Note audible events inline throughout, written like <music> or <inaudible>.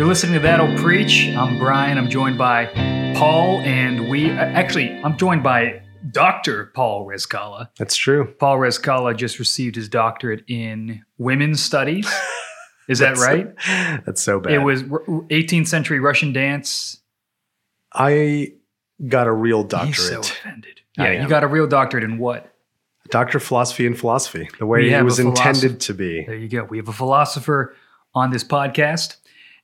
You're listening to That'll Preach. I'm Brian. I'm joined by Paul, and we actually, I'm joined by Dr. Paul Rezkalla. That's true. Paul Rezkalla just received his doctorate in women's studies. Is that <laughs> right? <laughs> That's so bad. It was 18th century Russian dance. I got a real doctorate. He's so offended. Yeah, you got a real doctorate in what? Doctor of philosophy and philosophy, the way it was intended to be. There you go. We have a philosopher on this podcast,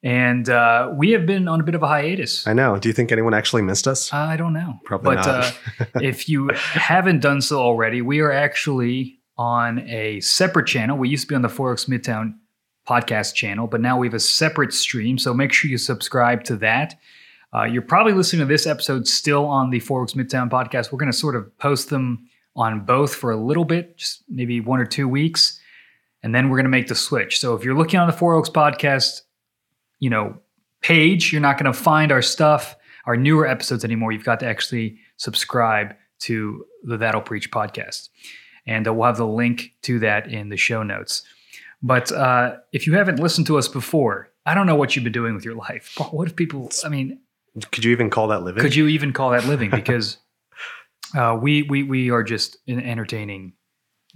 and uh, we have been on a bit of a hiatus. I know. Do you think anyone actually missed us? I don't know. Probably but not. uh, <laughs> if you haven't done so already, we are actually on a separate channel. We used to be on the Four Oaks Midtown podcast channel, but now we have a separate stream. So make sure you subscribe to that. Uh, you're probably listening to this episode still on the Four Oaks Midtown podcast. We're going to sort of post them on both for a little bit, just maybe one or two weeks, and then we're going to make the switch. So if you're looking on the Four Oaks podcast, you know, page, you're not going to find our stuff, our newer episodes anymore. You've got to actually subscribe to the That'll Preach podcast. And uh, we'll have the link to that in the show notes. But uh, if you haven't listened to us before, I don't know what you've been doing with your life. <laughs> What if people, I mean, Could you even call that living? could you even call that living? <laughs> Because uh, we, we, we are just an entertaining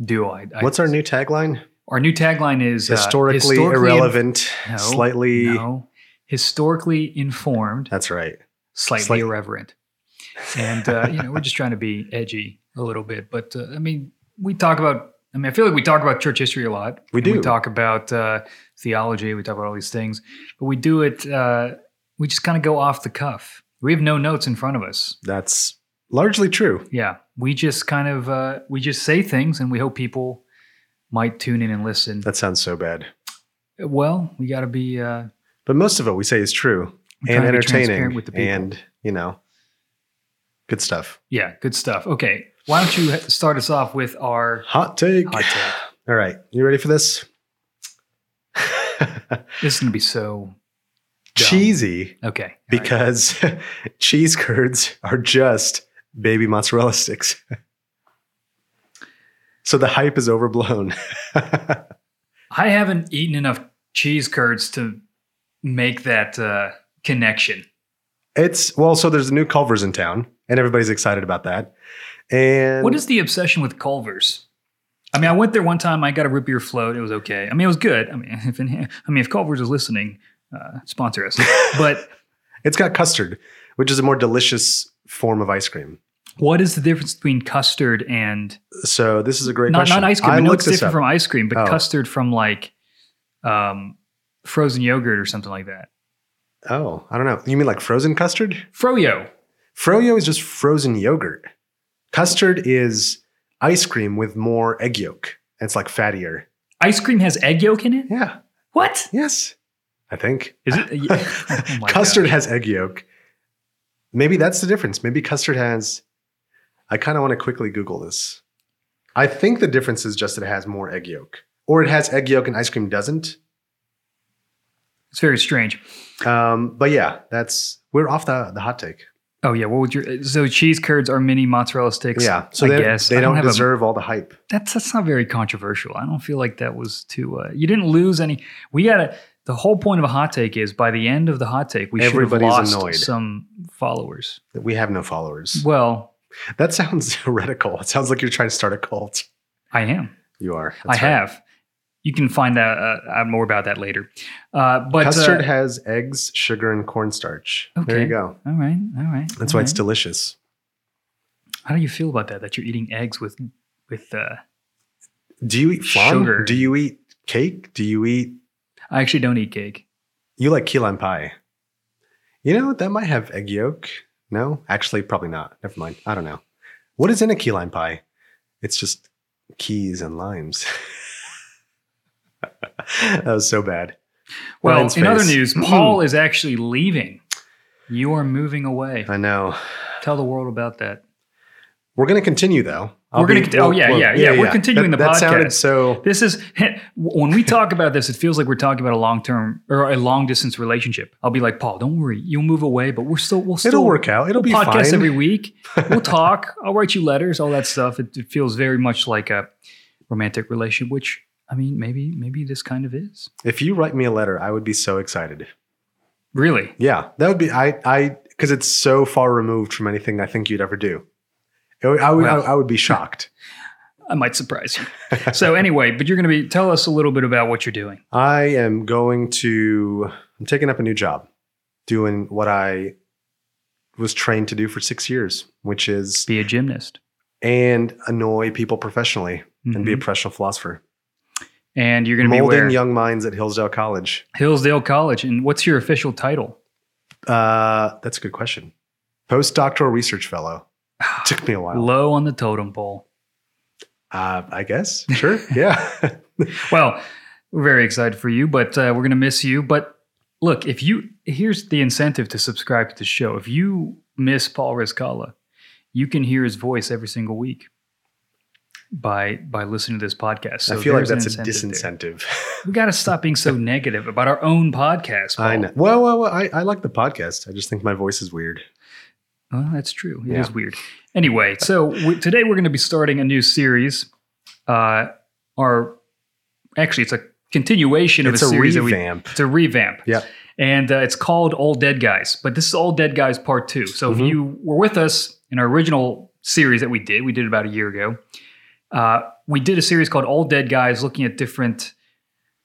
duo. I, I- What's our new tagline? Our new tagline is uh, Historically, historically irrelevant, No, slightly. no, historically informed, That's right. slightly Slight- irreverent. And uh, you know, we're just trying to be edgy a little bit. But uh, I mean, we talk about. I mean, I feel like we talk about church history a lot. We And We do. talk about uh, theology. We talk about all these things, but we do it. Uh, we just kind of go off the cuff. We have no notes in front of us. That's largely true. Yeah, we just kind of uh, we just say things, and we hope people might tune in and listen. That sounds so bad. Well, we got to be. Uh, But most of what we say is true and trying to be transparent entertaining with the people. and, you know, good stuff. yeah, good stuff. Okay, why don't you start us off with our Hot take. hot take? All right. You ready for this? <laughs> This is gonna be so <laughs> Dumb. Cheesy okay. all right. because <laughs> cheese curds are just baby mozzarella sticks. So the hype is overblown. <laughs> I haven't eaten enough cheese curds to make that uh, connection. it's well, so there's a new Culver's in town, and everybody's excited about that. And What is the obsession with Culver's? I mean, I went there one time. I got a root beer float. It was okay. I mean, it was good. I mean, <laughs> if I mean, if Culver's is listening, uh, sponsor us. <laughs> But it's got custard, which is a more delicious form of ice cream. What is the difference between custard and So this is a great not, question. not ice cream? I I know it's different up. from ice cream, but Oh. custard from like um, frozen yogurt or something like that. Oh, I don't know. You mean like frozen custard? Froyo. Froyo is just frozen yogurt. Custard is ice cream with more egg yolk. It's like fattier. Ice cream has egg yolk in it. Yeah. What Yes. I think. is it? <laughs> Oh custard has egg yolk. Maybe that's the difference. Maybe custard has. I kind of want to quickly Google this. I think the difference is just that it has more egg yolk, or it has egg yolk and ice cream doesn't. It's very strange. Um, but yeah, that's we're off the the hot take. Oh yeah, what would your so cheese curds are mini mozzarella sticks? Yeah, so I they, guess they I don't, have a- deserve all the hype. that's that's not very controversial. I don't feel like that was too. Uh, you didn't lose any. We gotta. The whole point of a hot take is by the end of the hot take, we should have Everybody's lost annoyed. some followers. We have no followers. Well, That sounds <laughs> heretical. It sounds like you're trying to start a cult. I am. You are. I right. have. You can find out, uh, more about that later. Uh, but Custard uh, has eggs, sugar, and cornstarch. There you go. all right, all right. That's all why it's delicious. How do you feel about that? That you're eating eggs with with. Uh, Do you eat flan? Sugar. Do you eat cake? Do you eat? I actually don't eat cake. You like key lime pie? You know that might have egg yolk. No, actually, probably not. Never mind. I don't know. What is in a key lime pie? It's just keys and limes. <laughs> that was so bad. Well, Ryan's in other news, hmm. Paul is actually leaving. You are moving away. I know. Tell the world about that. We're going to continue though. We're gonna cont- oh, yeah, yeah, yeah, we're continuing that, the That sounded podcast. so. This is <laughs> when we talk about this, it feels like we're talking about a long term or a long distance relationship. I'll be like, Paul, don't worry, you'll move away, but we're still we'll still It'll work out. It'll be podcast fine. every week. <laughs> We'll talk. I'll write you letters, all that stuff. It, it feels very much like a romantic relationship, which I mean, maybe maybe this kind of is. If you write me a letter, I would be so excited. Really? Yeah, that would be I I because it's so far removed from anything I think you'd ever do. I would Well- I, I would be shocked. I might surprise you. so anyway, but you're going to be tell us a little bit about what you're doing. I am going to I'm taking up a new job, doing what I was trained to do for six years, which is Be a gymnast. and annoy people professionally and be a Mhm. professional philosopher. And you're going to be Molding where? young minds at Hillsdale College. Hillsdale College. And what's your official title? Uh, that's a good question. Postdoctoral research fellow. Took me a while. Low on the totem pole. Uh, I guess. Sure. <laughs> Yeah. Well, we're very excited for you, but uh, we're going to miss you. But look, if you here's the incentive to subscribe to the show. If you miss Paul Rezkalla, you can hear his voice every single week by by listening to this podcast. So I feel like that's a disincentive. <laughs> We got to stop being so negative about our own podcast. Paul. I know. Well, well, well I, I like the podcast. I just think my voice is weird. Well, that's true. It is Yeah. weird. Anyway, so we, today we're going to be starting a new series. Uh, our actually, it's a continuation of It's a a series that we revamp. It's a revamp. Yeah. And uh, it's called All Dead Guys, but this is All Dead Guys Part Two. So Mhm. if you were with us in our original series that we did, we did about a year ago. Uh, we did a series called All Dead Guys, looking at different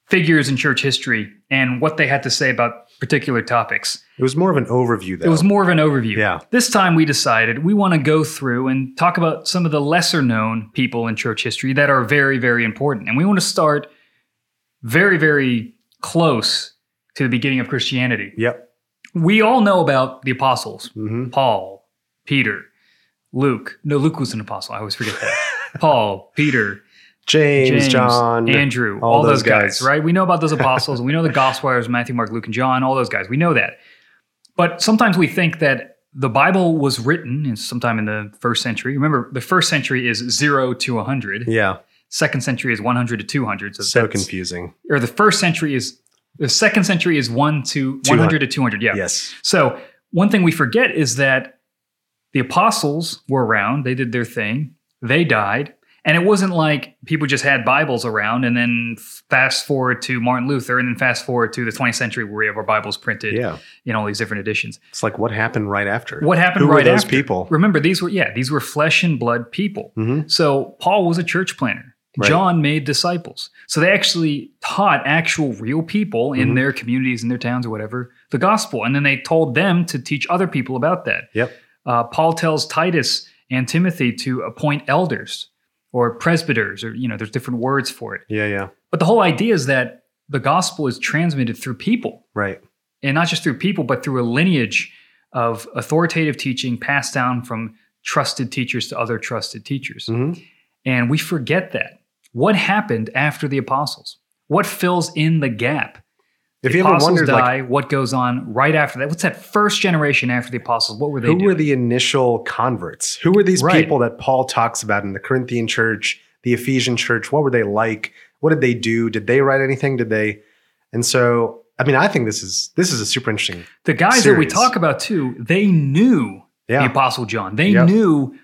figures in church history and what they had to say about particular topics. It was more of an overview, though. It was more of an overview. Yeah. This time we decided we want to go through and talk about some of the lesser known people in church history that are very, very important. And we want to start very, very close to the beginning of Christianity. Yep. We all know about the apostles hmm Paul, Peter, Luke. No, Luke was an apostle. I always forget that. <laughs> Paul, Peter, James, James, John, Andrew, all all, those, those guys. guys. right? We know about those apostles. we know the gospel writers, Matthew, Mark, Luke, and John, all those guys. We know that. But sometimes we think that the Bible was written in sometime in the first century. Remember, the first century is zero to 100. Yeah. Second century is 100 to 200. So, So confusing. Or the first century is, the second century is 1 to 100 to 200. Yeah. Yes. So one thing we forget is that the apostles were around, they did their thing, they died. And it wasn't like people just had Bibles around and then fast forward to Martin Luther and then fast forward to the 20th century where we have our Bibles printed Yeah. in all these different editions. It's like what happened right after. What happened Who right those after? people? Remember, these were, yeah, these were flesh and blood people. hmm So Paul was a church planter. Right. John made disciples. So they actually taught actual real people in Mhm. their communities, in their towns, or whatever, the gospel. And then they told them to teach other people about that. Yep. Uh, Paul tells Titus and Timothy to appoint elders or presbyters, or, you know, there's different words for it. Yeah. Yeah. But the whole idea is that the gospel is transmitted through people Right. and not just through people, but through a lineage of authoritative teaching passed down from trusted teachers to other trusted teachers. hmm And we forget that. What happened after the apostles? What fills in the gap? If the you ever apostles wondered, die, like, what goes on right after that? What's that first generation after the apostles? What were they who doing? were the initial converts? Who were these Right. people that Paul talks about in the Corinthian church, the Ephesian church? What were they like? What did they do? Did they write anything? Did they? And so, I mean, I think this is this is a super interesting. the guys that we talk about too, they knew the apostle John. They Yep. knew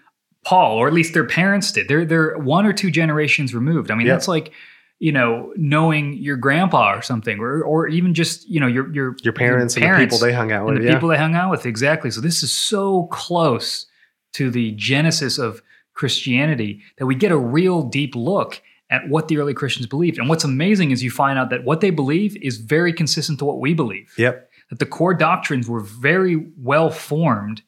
Paul, or at least their parents did. They're they're one or two generations removed. I mean, Yep. that's like you know knowing your grandpa or something, or or even just you know your your Your parents, and the people they hung out and with. the yeah. people they hung out with. Exactly. So this is so close to the genesis of Christianity that we get a real deep look at what the early Christians believed. And what's amazing is you find out that what they believe is very consistent to what we believe. Yep. That the core doctrines were very well formed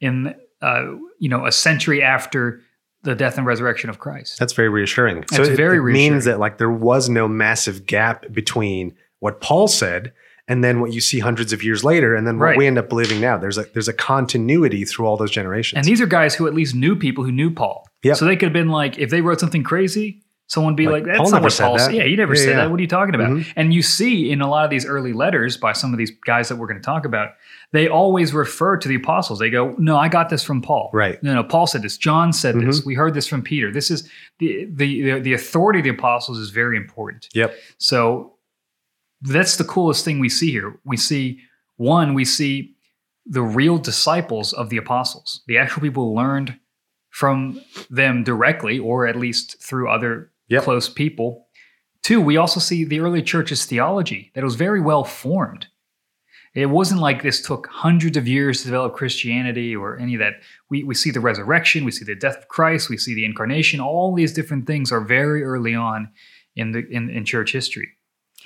in uh, you know a century after the death and resurrection of Christ. That's very reassuring. so it, very it reassuring. means that like there was no massive gap between what Paul said and then what you see hundreds of years later, and then what Right. we end up believing now. There's a there's a continuity through all those generations. And these are guys who at least knew people who knew Paul. Yep. So they could have been like, if they wrote something crazy, someone would be Like, like, that's Paul not what Paul said. Yeah, he never Yeah, said yeah. that. What are you talking about? Mhm. And you see in a lot of these early letters by some of these guys that we're going to talk about, they always refer to the apostles. They go, no, I got this from Paul. right. No, no, Paul said this. John said this. Mm-hmm. We heard this from Peter. This is the, the the the authority of the apostles is very important. Yep. So that's the coolest thing we see here. We see one, we see the real disciples of the apostles, the actual people who learned from them directly, or at least through other Yep. close people. Two, we also see the early church's theology that was very well formed. It wasn't like this took hundreds of years to develop Christianity or any of that. We, we see the resurrection, we see the death of Christ, we see the incarnation. All these different things are very early on in the in, in church history.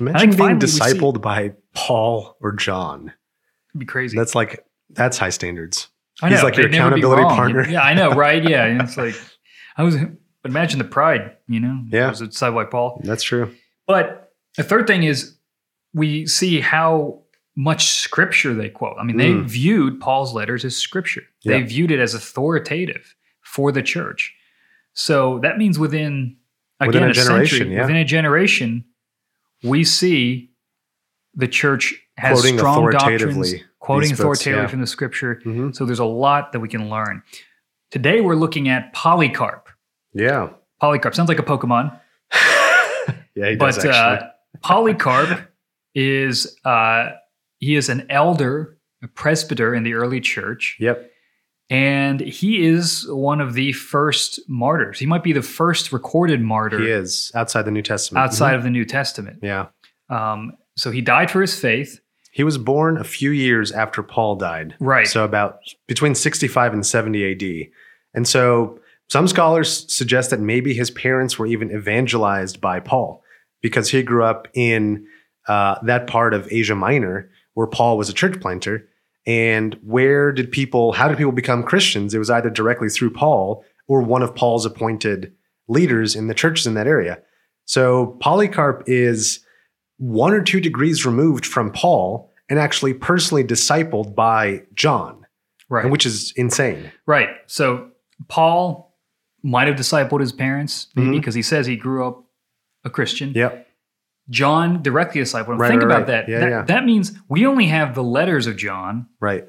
Imagine think being we see- discipled by Paul or John. It'd be crazy. That's like that's high standards. I he's know, like your they'd never be accountability partner. Yeah, I know, right? Yeah, it's like I was. But imagine the pride, you know. Yeah. was it by Paul? That's true. But the third thing is we see how much scripture they quote. I mean, they Mm. viewed Paul's letters as scripture. They viewed it as authoritative for the church. So that means within Within again a generation, century, yeah. within a generation, we see the church has Quoting strong doctrines, quoting books, authoritatively yeah. from the scripture. Mhm. So there's a lot that we can learn. Today we're looking at Polycarp. Yeah. Polycarp sounds like a Pokemon, <laughs> yeah, he does but uh, <laughs> Polycarp is uh, he is an elder, a presbyter in the early church, yep. and he is one of the first martyrs. He might be the first recorded martyr He is outside the New Testament. outside of the New Testament. Yeah. Um, so he died for his faith. He was born a few years after Paul died. Right. So about between 65 and 70 AD. And so some scholars suggest that maybe his parents were even evangelized by Paul because he grew up in uh, that part of Asia Minor where Paul was a church planter. And where did people, how did people become Christians? It was either directly through Paul or one of Paul's appointed leaders in the churches in that area. So Polycarp is one or two degrees removed from Paul and actually personally discipled by John, right. which is insane. right. So Paul might have discipled his parents, maybe Mhm. because he says he grew up a Christian. Yep. John directly discipled him. Right, Think right, about right. that. Yeah, that. yeah. That means we only have the letters of John, Right.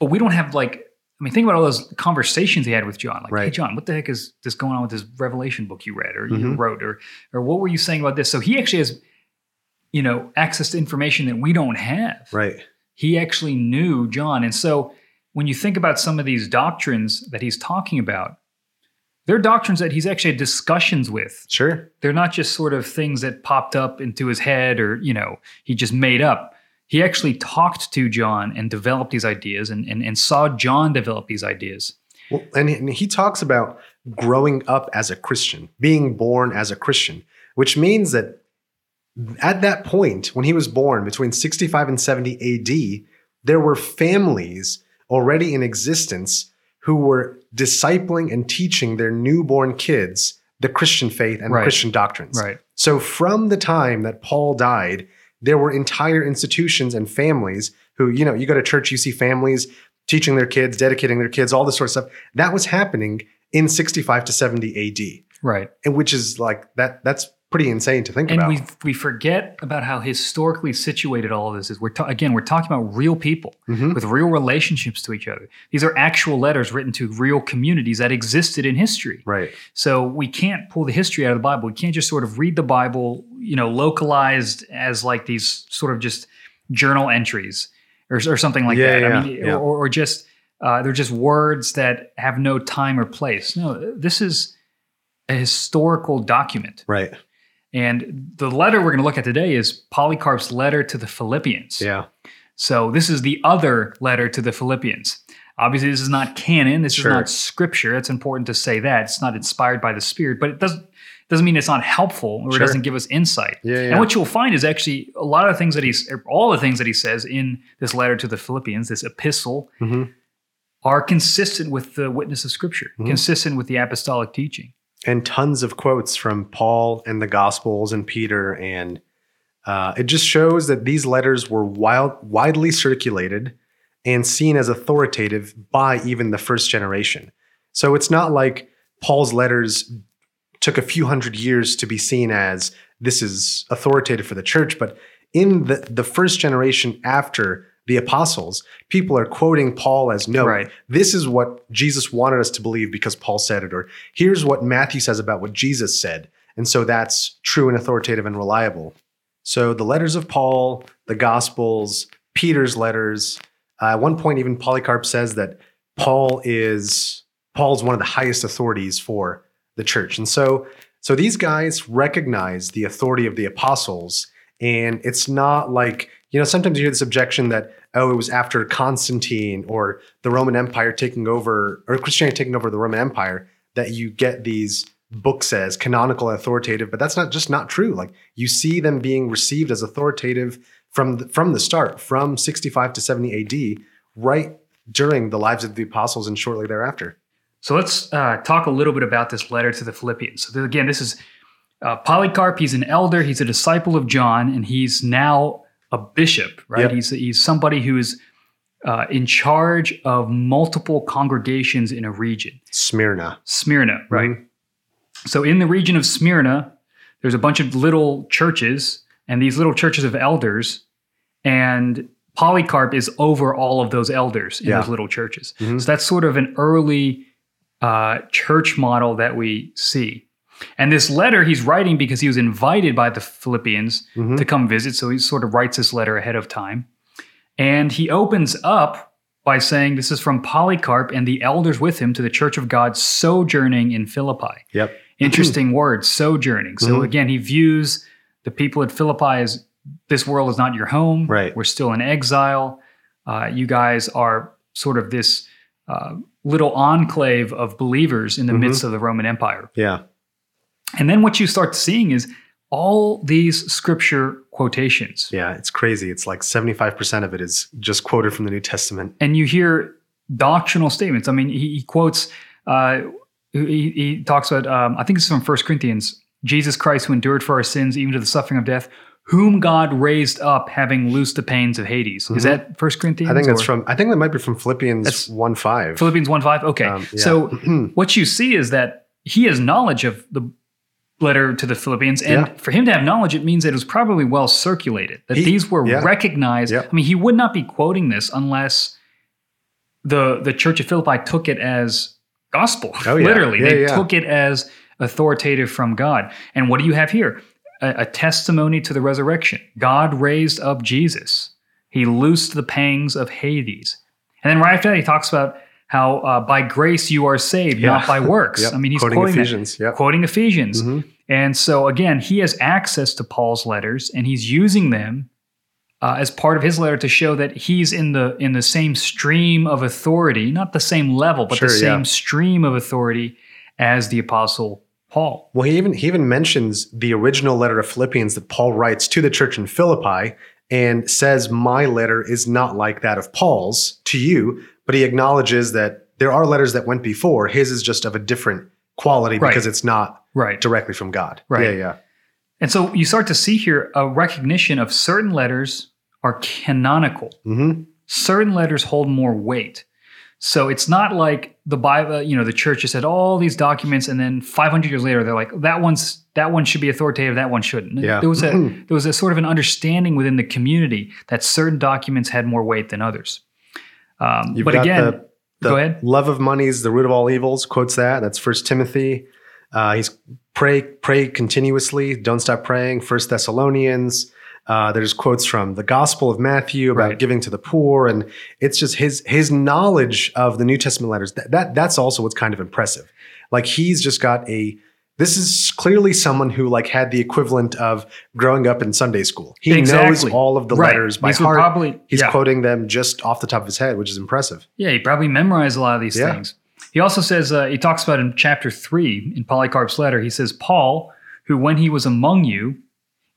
but we don't have like. I mean, think about all those conversations he had with John. Like, hey, John, what the heck is this going on with this Revelation book you read or you Mhm. wrote, or or what were you saying about this? So he actually has, you know, access to information that we don't have. Right. He actually knew John, and so when you think about some of these doctrines that he's talking about, they're doctrines that he's actually had discussions with. Sure. they're not just sort of things that popped up into his head or you know he just made up. He actually talked to john and developed these ideas and, and, and saw john develop these ideas. Well, and he- and he talks about growing up as a Christian, being born as a Christian, which means that at that point, when he was born between 65 and 70 AD, there were families already in existence who were discipling and teaching their newborn kids the Christian faith and Right. Christian doctrines. right So from the time that Paul died, there were entire institutions and families who, you know, you go to church, you see families teaching their kids, dedicating their kids, all this sort of stuff. That was happening in 65 to 70 AD. right And which is like that that's pretty insane to think and about. And we we forget about how historically situated all of this is we're ta- again we're talking about real people Mhm. with real relationships to each other these are actual letters written to real communities that existed in history Right. So we can't pull the history out of the Bible. We can't just sort of read the Bible, you know, localized as like these sort of just journal entries or, or something like Yeah, that. I mean, yeah. or, or just uh, they're just words that have no time or place. No, this is a historical document. Right. And the letter we're going to look at today is Polycarp's letter to the Philippians. Yeah. So this is the other letter to the Philippians. Obviously, this is not canon. This Sure. is not scripture. It's important to say that it's not inspired by the Spirit, but it doesn't doesn't mean it's not helpful or it doesn't give us insight. Yeah. Yeah. And what you'll find is actually a lot of the things that he's, all the things that he says in this letter to the Philippians, this epistle, Mhm. are consistent with the witness of Scripture, Mhm. consistent with the apostolic teaching. And tons of quotes from Paul and the Gospels and Peter. And uh, it just shows that these letters were wild, widely circulated and seen as authoritative by even the first generation. So it's not like Paul's letters took a few hundred years to be seen as this is authoritative for the church, but in the, the first generation after the apostles, people are quoting Paul as no, Right. this is what Jesus wanted us to believe because Paul said it, or here's what Matthew says about what Jesus said. And so that's true and authoritative and reliable. So the letters of Paul, the Gospels, Peter's letters. Uh, at one point, even Polycarp says that Paul is Paul's one of the highest authorities for the church. And so, so these guys recognize the authority of the apostles, and it's not like you know, sometimes you hear this objection that, oh, it was after Constantine or the Roman Empire taking over, or Christianity taking over the Roman Empire, that you get these books as canonical and authoritative. But that's not just not true. Like you see them being received as authoritative from the, from the start, from 65 to 70 AD, right during the lives of the apostles and shortly thereafter. So let's uh, talk a little bit about this letter to the Philippians. So again, this is uh, Polycarp. He's an elder. He's a disciple of John, and he's now a bishop, right? Yep. He's he's somebody who is uh, in charge of multiple congregations in a region. Smyrna. Smyrna, right? Mm-hmm. So in the region of Smyrna, there's a bunch of little churches, and these little churches of elders, and Polycarp is over all of those elders in yeah. those little churches. Mm-hmm. So that's sort of an early uh, church model that we see. And this letter he's writing because he was invited by the Philippians mm-hmm. to come visit. So he sort of writes this letter ahead of time. And he opens up by saying, This is from Polycarp and the elders with him to the church of God sojourning in Philippi. Yep. <clears throat> Interesting word, sojourning. So mm-hmm. again, he views the people at Philippi as this world is not your home. Right. We're still in exile. Uh, you guys are sort of this uh, little enclave of believers in the mm-hmm. midst of the Roman Empire. Yeah. And then what you start seeing is all these scripture quotations. Yeah, it's crazy. It's like 75% of it is just quoted from the New Testament. And you hear doctrinal statements. I mean, he, he quotes, uh, he, he, talks about, um, I think it's from First Corinthians, Jesus Christ who endured for our sins, even to the suffering of death, whom God raised up, having loosed the pains of Hades. Mm-hmm. Is that First Corinthians? I think that's or? from. I think that might be from Philippians that's one five. Philippians one five. Okay, um, yeah. so <clears throat> what you see is that he has knowledge of the letter to the Philippians. And yeah. for him to have knowledge, it means that it was probably well circulated, that he, these were yeah. recognized. Yeah. I mean, he would not be quoting this unless the the Church of Philippi took it as gospel. Oh, <laughs> Literally, they took it as authoritative from God. And what do you have here? A, a testimony to the resurrection. God raised up Jesus. He loosed the pangs of Hades. And then right after that, he talks about how uh, by grace you are saved, yeah. not by <laughs> works. yep. I mean, he's quoting, quoting Ephesians. Yep. Quoting Ephesians. Mm-hmm. And so, again, he has access to Paul's letters and he's using them uh, as part of his letter to show that he's in the in the same stream of authority, not the same level, but sure, the same yeah. stream of authority as the apostle Paul. Well, he even he even mentions the original letter of Philippians that Paul writes to the church in Philippi and says, "My letter is not like that of Paul's to you, but he acknowledges that there are letters that went before. His is just of a different quality right. because it's not right. directly from God. Right. Yeah, yeah. And so you start to see here a recognition of certain letters are canonical. Mm-hmm. Certain letters hold more weight. So it's not like the Bible, you know, the church has had all these documents, and then 500 years later, they're like, that one's that one should be authoritative, that one shouldn't. Yeah. There was a there was a sort of an understanding within the community that certain documents had more weight than others. Um, but again, the, the go ahead. Love of money is the root of all evils. Quotes that. That's First Timothy. Uh, he's pray pray continuously. Don't stop praying. First Thessalonians. Uh, there's quotes from the Gospel of Matthew about right. giving to the poor, and it's just his his knowledge of the New Testament letters. That, that that's also what's kind of impressive. Like he's just got a this is clearly someone who like had the equivalent of growing up in Sunday school. He exactly. knows all of the right. letters by heart. Probably, He's yeah. quoting them just off the top of his head, which is impressive. Yeah, he probably memorized a lot of these yeah. things. He also says uh, he talks about in chapter three in Polycarp's letter. He says Paul, who when he was among you,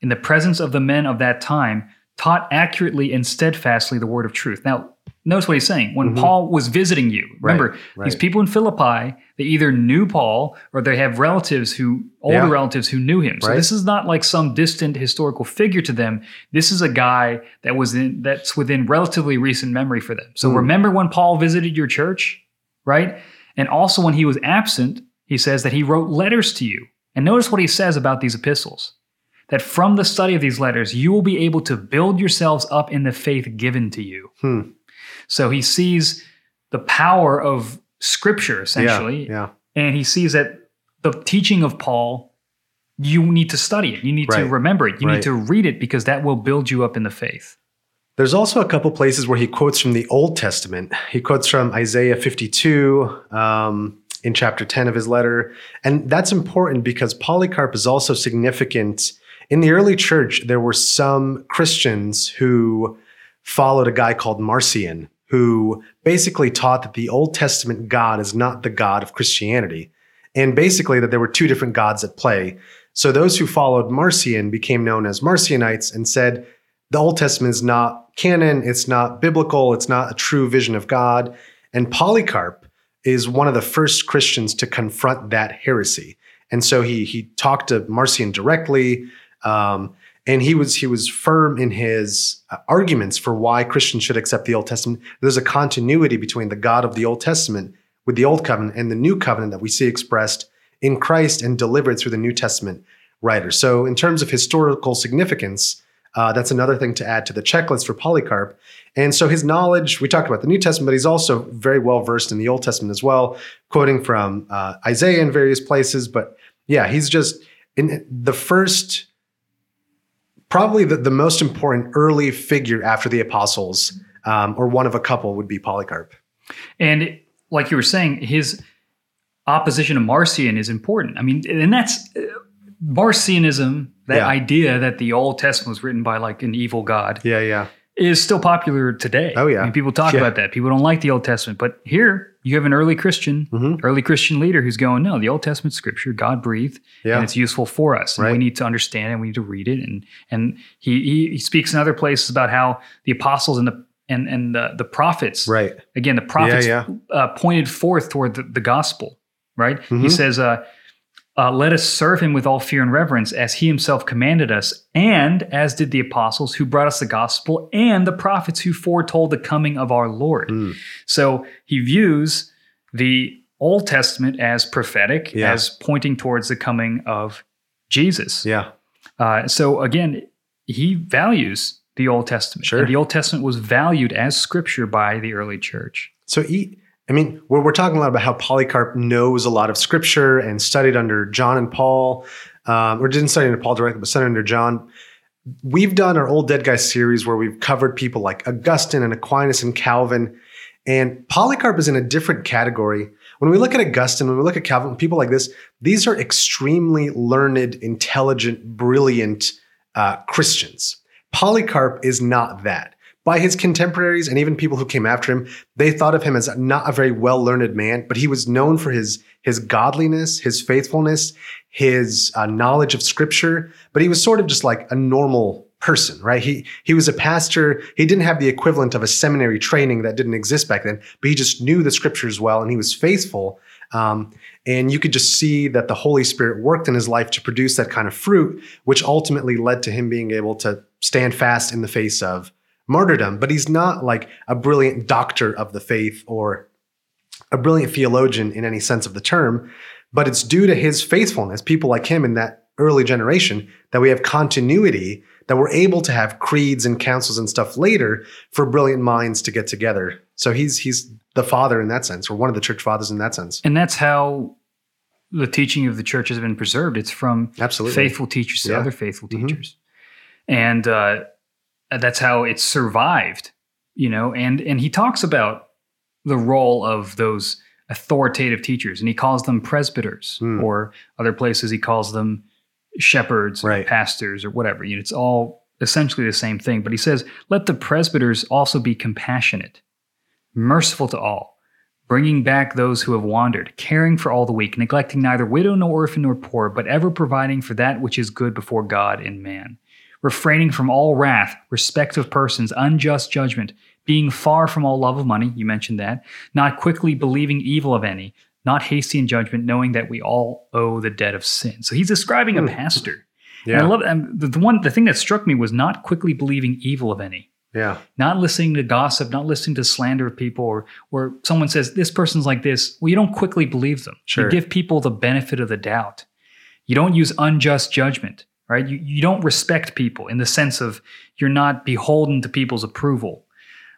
in the presence of the men of that time, taught accurately and steadfastly the word of truth. Now, notice what he's saying. When mm-hmm. Paul was visiting you, remember, right, right. these people in Philippi, they either knew Paul or they have relatives who, older yeah. relatives who knew him. So right. this is not like some distant historical figure to them. This is a guy that was in, that's within relatively recent memory for them. So mm. remember when Paul visited your church, right? And also when he was absent, he says that he wrote letters to you. And notice what he says about these epistles that from the study of these letters, you will be able to build yourselves up in the faith given to you. Hmm. So he sees the power of scripture, essentially. Yeah, yeah. And he sees that the teaching of Paul, you need to study it. You need right. to remember it. You right. need to read it because that will build you up in the faith. There's also a couple places where he quotes from the Old Testament. He quotes from Isaiah 52 um, in chapter 10 of his letter. And that's important because Polycarp is also significant in the early church, there were some Christians who followed a guy called Marcion, who basically taught that the Old Testament God is not the God of Christianity. And basically, that there were two different gods at play. So those who followed Marcion became known as Marcionites and said the Old Testament is not canon, it's not biblical, it's not a true vision of God. And Polycarp is one of the first Christians to confront that heresy. And so he he talked to Marcion directly, um, and he was he was firm in his uh, arguments for why Christians should accept the Old Testament. There's a continuity between the God of the Old Testament with the Old Covenant and the New Covenant that we see expressed in Christ and delivered through the New Testament writers. So, in terms of historical significance, uh, that's another thing to add to the checklist for Polycarp. And so his knowledge, we talked about the New Testament, but he's also very well versed in the Old Testament as well, quoting from uh, Isaiah in various places. But yeah, he's just in the first, probably the, the most important early figure after the apostles, um, or one of a couple, would be Polycarp. And like you were saying, his opposition to Marcion is important. I mean, and that's uh, Marcionism, that Yeah. idea that the Old Testament was written by like an evil God, Yeah, yeah. Is still popular today. Oh, yeah. I mean, people talk Yeah. about that. People don't like the Old Testament, but here you have an early Christian, Mhm. early Christian leader who's going, no, the Old Testament scripture, God breathed, Yeah. and it's useful for us, and we need to understand and we need to read it. And and he he, he speaks in other places about how the apostles and the and and the, the prophets, Right. again, the prophets yeah. Uh, pointed forth toward the, the gospel, right? He Mhm. says, uh, uh, let us serve him with all fear and reverence as he himself commanded us, and as did the apostles who brought us the gospel and the prophets who foretold the coming of our Lord. Mm. So he views the Old Testament as prophetic, Yeah. as pointing towards the coming of Jesus. Yeah. Uh, so again, he values the Old Testament. Sure. The Old Testament was valued as scripture by the early church. So, he, I mean, we're, we're talking a lot about how Polycarp knows a lot of scripture and studied under John and Paul, um, or didn't study under Paul directly, but studied under John. We've done our All Dead Guy series where we've covered people like Augustine and Aquinas and Calvin. And Polycarp is in a different category. When we look at Augustine, when we look at Calvin, people like this, these are extremely learned, intelligent, brilliant uh, Christians. Polycarp is not that. By his contemporaries and even people who came after him, they thought of him as not a very well learned man, but he was known for his, his godliness, his faithfulness, his uh, knowledge of scripture, but he was sort of just like a normal person, right? He, he was a pastor. He didn't have the equivalent of a seminary training that didn't exist back then, but he just knew the scriptures well and he was faithful. Um, and you could just see that the Holy Spirit worked in his life to produce that kind of fruit, which ultimately led to him being able to stand fast in the face of martyrdom. But he's not like a brilliant doctor of the faith or a brilliant theologian in any sense of the term, but it's due to his faithfulness, people like him in that early generation, that we have continuity, that we're able to have creeds and councils and stuff later for brilliant minds to get together. So he's he's the father in that sense, or one of the church fathers in that sense. And that's how the teaching of the church has been preserved. It's from Absolutely. faithful teachers to Yeah. other faithful Mhm. teachers. And uh, that's how it's survived, you know. And and he talks about the role of those authoritative teachers, and he calls them presbyters, Hmm. or other places he calls them shepherds, or Right. pastors, or whatever. You know, it's all essentially the same thing. But he says, let the presbyters also be compassionate, merciful to all, bringing back those who have wandered, caring for all the weak, neglecting neither widow nor orphan nor poor, but ever providing for that which is good before God and man, refraining from all wrath, respect of persons, unjust judgment, being far from all love of money, you mentioned that, not quickly believing evil of any, not hasty in judgment, knowing that we all owe the debt of sin. So he's describing a Hmm. pastor. Yeah. And I love um, the, the one the thing that struck me was not quickly believing evil of any yeah. not listening to gossip, not listening to slander of people, or or someone says this person's like this. Well, you don't quickly believe them. Sure. You give people the benefit of the doubt. You don't use unjust judgment, right? You you don't respect people in the sense of you're not beholden to people's approval.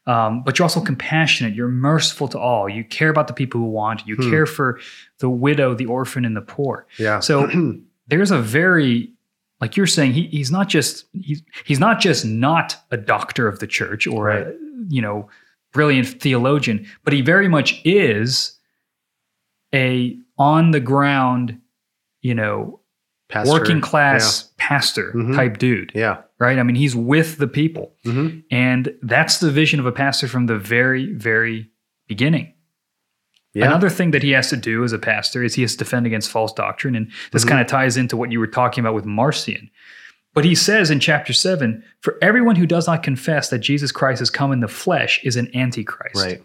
Um, but you're also compassionate. You're merciful to all. You care about the people who want. You Hmm. care for the widow, the orphan, and the poor. Yeah. So <clears throat> there's a very like you're saying he, he's not just he's he's not just not a doctor of the church or a you know brilliant theologian but he very much is a on the ground you know Pastor. working class pastor Mhm. type dude, Yeah. right? I mean, he's with the people. hmm And that's the vision of a pastor from the very, very beginning. Yeah. Another thing that he has to do as a pastor is he has to defend against false doctrine. And this Mhm. kind of ties into what you were talking about with Marcion. But he says in chapter seven, for everyone who does not confess that Jesus Christ has come in the flesh is an antichrist. right.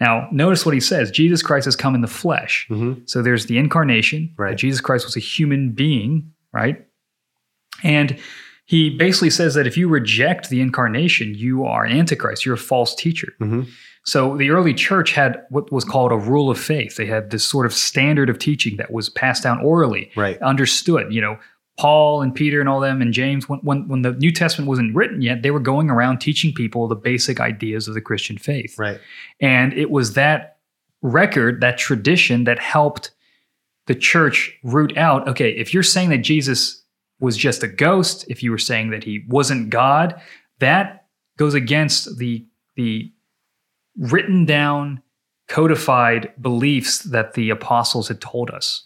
Now, notice what he says Jesus Christ has come in the flesh. hmm So there's the incarnation. Right. Jesus Christ was a human being, right? And he basically says that if you reject the incarnation, you are an antichrist. You're a false teacher. hmm So the early church had what was called a rule of faith. They had this sort of standard of teaching that was passed down orally, Right. understood. You know, Paul and Peter and all them and James, when, when, when the New Testament wasn't written yet, they were going around teaching people the basic ideas of the Christian faith. Right. And it was that record, that tradition that helped the church root out okay, if you're saying that Jesus was just a ghost, if you were saying that he wasn't God, that goes against the the written down codified beliefs that the apostles had told us.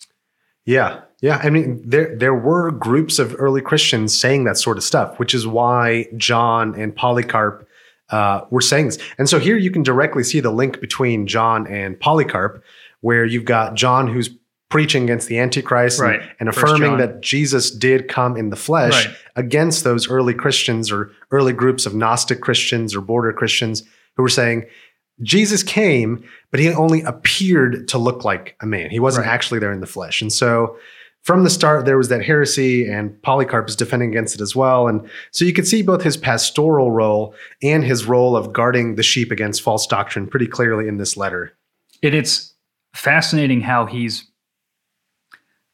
Yeah, yeah. I mean, there there were groups of early Christians saying that sort of stuff, which is why John and Polycarp uh, were saying this. And so here you can directly see the link between John and Polycarp, where you've got John who's preaching against the Antichrist and- Right. and, First affirming that Jesus did come in the flesh Right. against those early Christians or early groups of Gnostic Christians or border Christians who were saying. Jesus came, but he only appeared to look like a man. He wasn't Right. actually there in the flesh. And so from the start, there was that heresy, and Polycarp is defending against it as well. And so you can see both his pastoral role and his role of guarding the sheep against false doctrine pretty clearly in this letter. And it's fascinating how he's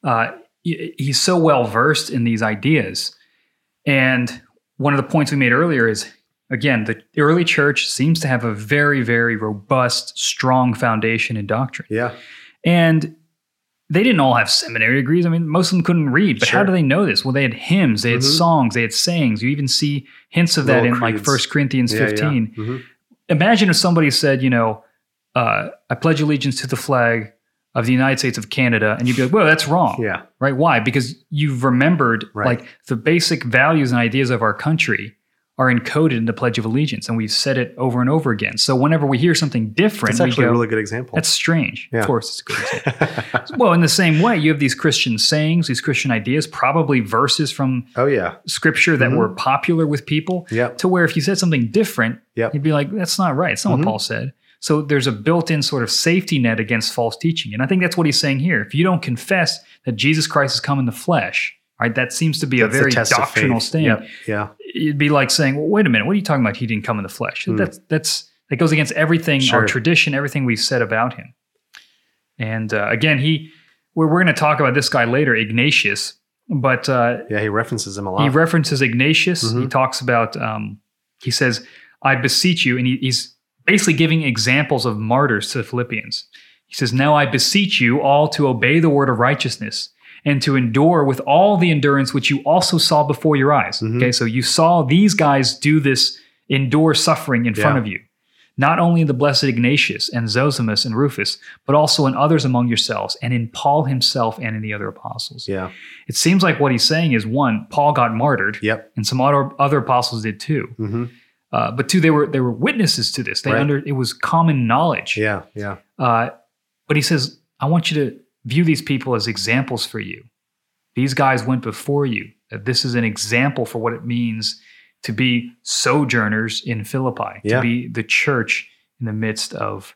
uh, he's so well versed in these ideas. And one of the points we made earlier is again, the early church seems to have a very, very robust, strong foundation in doctrine. Yeah. And they didn't all have seminary degrees. I mean, most of them couldn't read, but how do they know this? Well, they had hymns, they had Mhm. songs, they had sayings. You even see hints of that Little in like First 1 Corinthians Yeah, yeah. 15 Mhm. imagine if somebody said, you know, uh, I pledge allegiance to the flag of the United States of Canada, and you'd be like, well, that's wrong. Yeah. Right? Why? Because you've remembered Right. like the basic values and ideas of our country are encoded in the Pledge of Allegiance, and we've said it over and over again. So whenever we hear something different, That's we actually go, a really good example. that's strange. Yeah. Of course, it's a good example. <laughs> well, in the same way, you have these Christian sayings, these Christian ideas, probably verses from oh, yeah. scripture that Mhm. were popular with people Yep. to where if you said something different, Yep. you'd be like, that's not right. It's not Mhm. what Paul said. So there's a built in sort of safety net against false teaching. And I think that's what he's saying here. If you don't confess that Jesus Christ has come in the flesh, right, that seems to be That's a very doctrinal stand. Yep. Yeah. It'd be like saying, well, wait a minute, what are you talking about? He didn't come in the flesh. Mm. That's that's that goes against everything, our tradition, everything we've said about him. And uh, again, he we're, we're going to talk about this guy later, Ignatius, but uh, Yeah. He references him a lot. he references Ignatius. He Mhm. talks about, um, he says, I beseech you. And he, he's basically giving examples of martyrs to the Philippians. He says, Now I beseech you all to obey the word of righteousness and to endure with all the endurance which you also saw before your eyes. Mhm. Okay, so you saw these guys do this, endure suffering in front of you. Not only in the blessed Ignatius and Zosimus and Rufus, but also in others among yourselves, and in Paul himself and in the other apostles. yeah. It seems like what he's saying is one, Paul got martyred, Yep. and some other other apostles did too. hmm Uh, but two, they were they were witnesses to this. They Right. under it was common knowledge. Yeah. Yeah. Uh, but he says, I want you to view these people as examples for you. These guys went before you. This is an example for what it means to be sojourners in Philippi, Yeah. to be the church in the midst of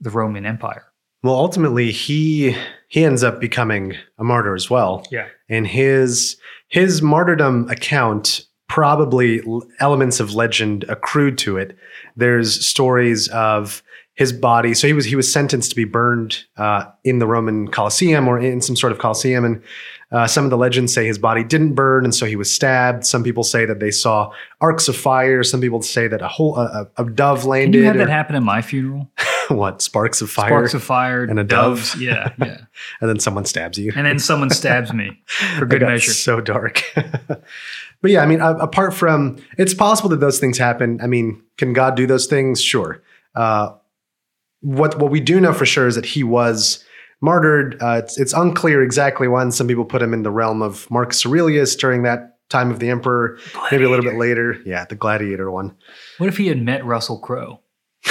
the Roman Empire. Well, ultimately, he he ends up becoming a martyr as well. Yeah. and his his martyrdom account probably elements of legend accrued to it. There's stories of his body. So he was he was sentenced to be burned uh, in the Roman Colosseum or in some sort of Colosseum, and uh, some of the legends say his body didn't burn, and so he was stabbed. Some people say that they saw arcs of fire. Some people say that a whole a, a dove Can you have that happen at my funeral? <laughs> what sparks of fire, Sparks of fire and a doves. dove. Yeah, yeah. <laughs> and then someone stabs you. And then someone stabs me for <laughs> good measure. So dark. but yeah, I mean, apart from it's possible that those things happen. I mean, can God do those things? Sure. Uh, what what we do know for sure is that he was martyred. Uh, it's, it's unclear exactly when. Some people put him in the realm of Marcus Aurelius during that time of the emperor, maybe a little bit later. Yeah, the gladiator one. What if he had met Russell Crowe? <laughs>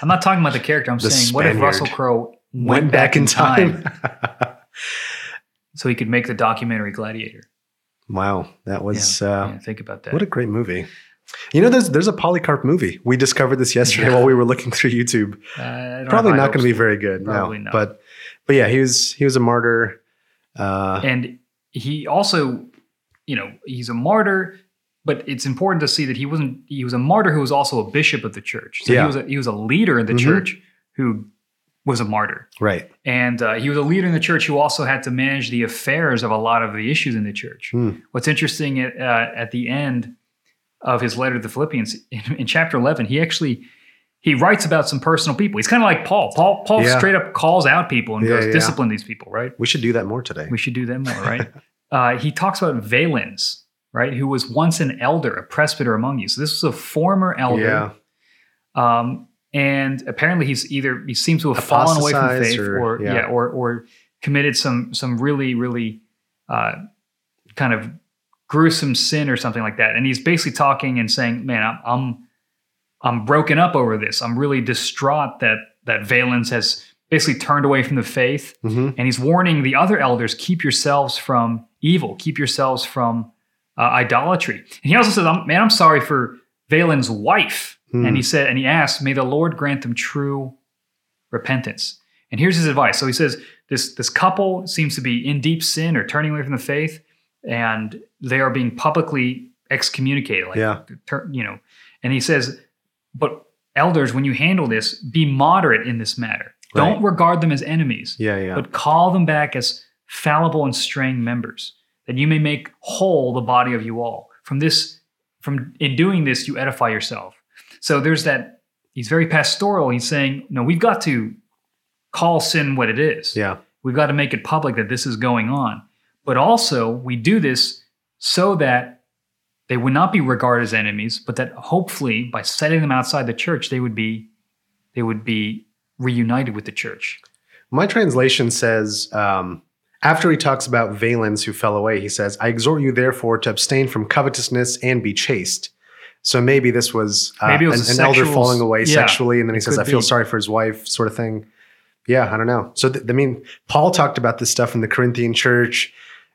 I'm not talking about the character. I'm The saying, what if Russell Crowe Went back in time. so he could make the documentary Gladiator? <laughs> wow, that was yeah, uh, yeah, think about that. what a great movie. You know, there's there's a Polycarp movie. We discovered this yesterday Yeah. while we were looking through YouTube. <laughs> Uh, Probably not going to be very good. Probably no, not. but but yeah, he was he was a martyr. Uh, and he also you know he's a martyr but it's important to see that he wasn't he was a martyr who was also a bishop of the church so Yeah. he was a, he was a leader in the Mhm. church who was a martyr right. and uh, he was a leader in the church who also had to manage the affairs of a lot of the issues in the church Hmm. what's interesting at, uh, at the end of his letter to the philippians in, in chapter 11 he actually he writes about some personal people he's kind of like paul paul paul Yeah. straight up calls out people and Yeah, goes yeah. discipline these people right We should do that more today. we should do that more, right? <laughs> uh, he talks about Valens, right, who was once an elder, a presbyter among you. So this was a former elder. Yeah. Um, and apparently he's either he seems to have fallen away from faith, or- or, yeah. yeah. or or committed some some really really uh, kind of gruesome sin or something like that. And he's basically talking and saying, "Man, I'm I'm I'm broken up over this. I'm really distraught that that Valens has basically turned away from the faith." hmm And he's warning the other elders keep yourselves from evil, keep yourselves from uh, idolatry. And he also says, Man, I'm sorry for Valen's wife. Hmm. And he said, and he asked, May the Lord grant them true repentance. And here's his advice. So he says, this, this couple seems to be in deep sin or turning away from the faith, and they are being publicly excommunicated. Like, Yeah. you know, and he says, But elders, when you handle this, be moderate in this matter. Don't regard them as enemies Yeah. Yeah. but call them back as fallible and straying members, that you may make whole the body of you all. From this, from in doing this, you edify yourself. So there's that. He's very pastoral. He's saying, no, we've got to call sin what it is. yeah. We've got to make it public that this is going on. But also, we do this so that they would not be regarded as enemies, but that hopefully, by setting them outside the church, they would be, they would be reunited with the church. My translation says, um, after he talks about Valens who fell away, he says, I exhort you therefore to abstain from covetousness and be chaste. So maybe this was, uh, Maybe was an, an elder falling away yeah, sexually. And then he says, I feel be. sorry for his wife, sort of thing. Yeah, I don't know. So, th- I mean, Paul talked about this stuff in the Corinthian church.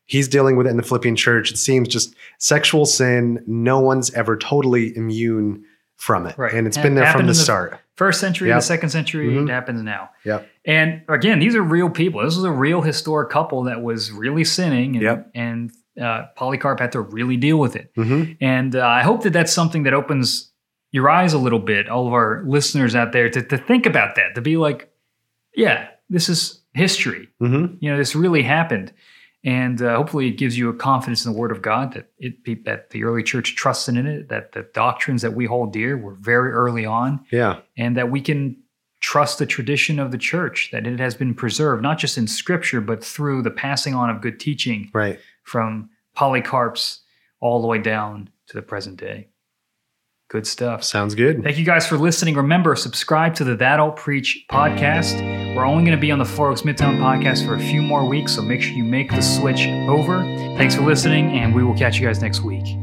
He's dealing with it in the Philippian church. It seems just sexual sin, no one's ever totally immune from it. Right. And it's Ha- been there from the the- start. First century, Yep. the second century, Mhm. it happens now. Yep. And again, these are real people. This was a real historic couple that was really sinning, and, Yep. and uh, Polycarp had to really deal with it. hmm And uh, I hope that that's something that opens your eyes a little bit, all of our listeners out there, to, to think about that, to be like, yeah, this is history. hmm You know, this really happened. And uh, hopefully, it gives you a confidence in the Word of God that it that the early church trusted in it, that the doctrines that we hold dear were very early on, Yeah. and that we can trust the tradition of the church, that it has been preserved, not just in scripture, but through the passing on of good teaching Right. from Polycarps all the way down to the present day. Good stuff. Sounds good. Thank you guys for listening. Remember, subscribe to the That Don't Preach podcast. We're only going to be on the Oaks Midtown podcast for a few more weeks, so make sure you make the switch over. Thanks for listening, and we will catch you guys next week.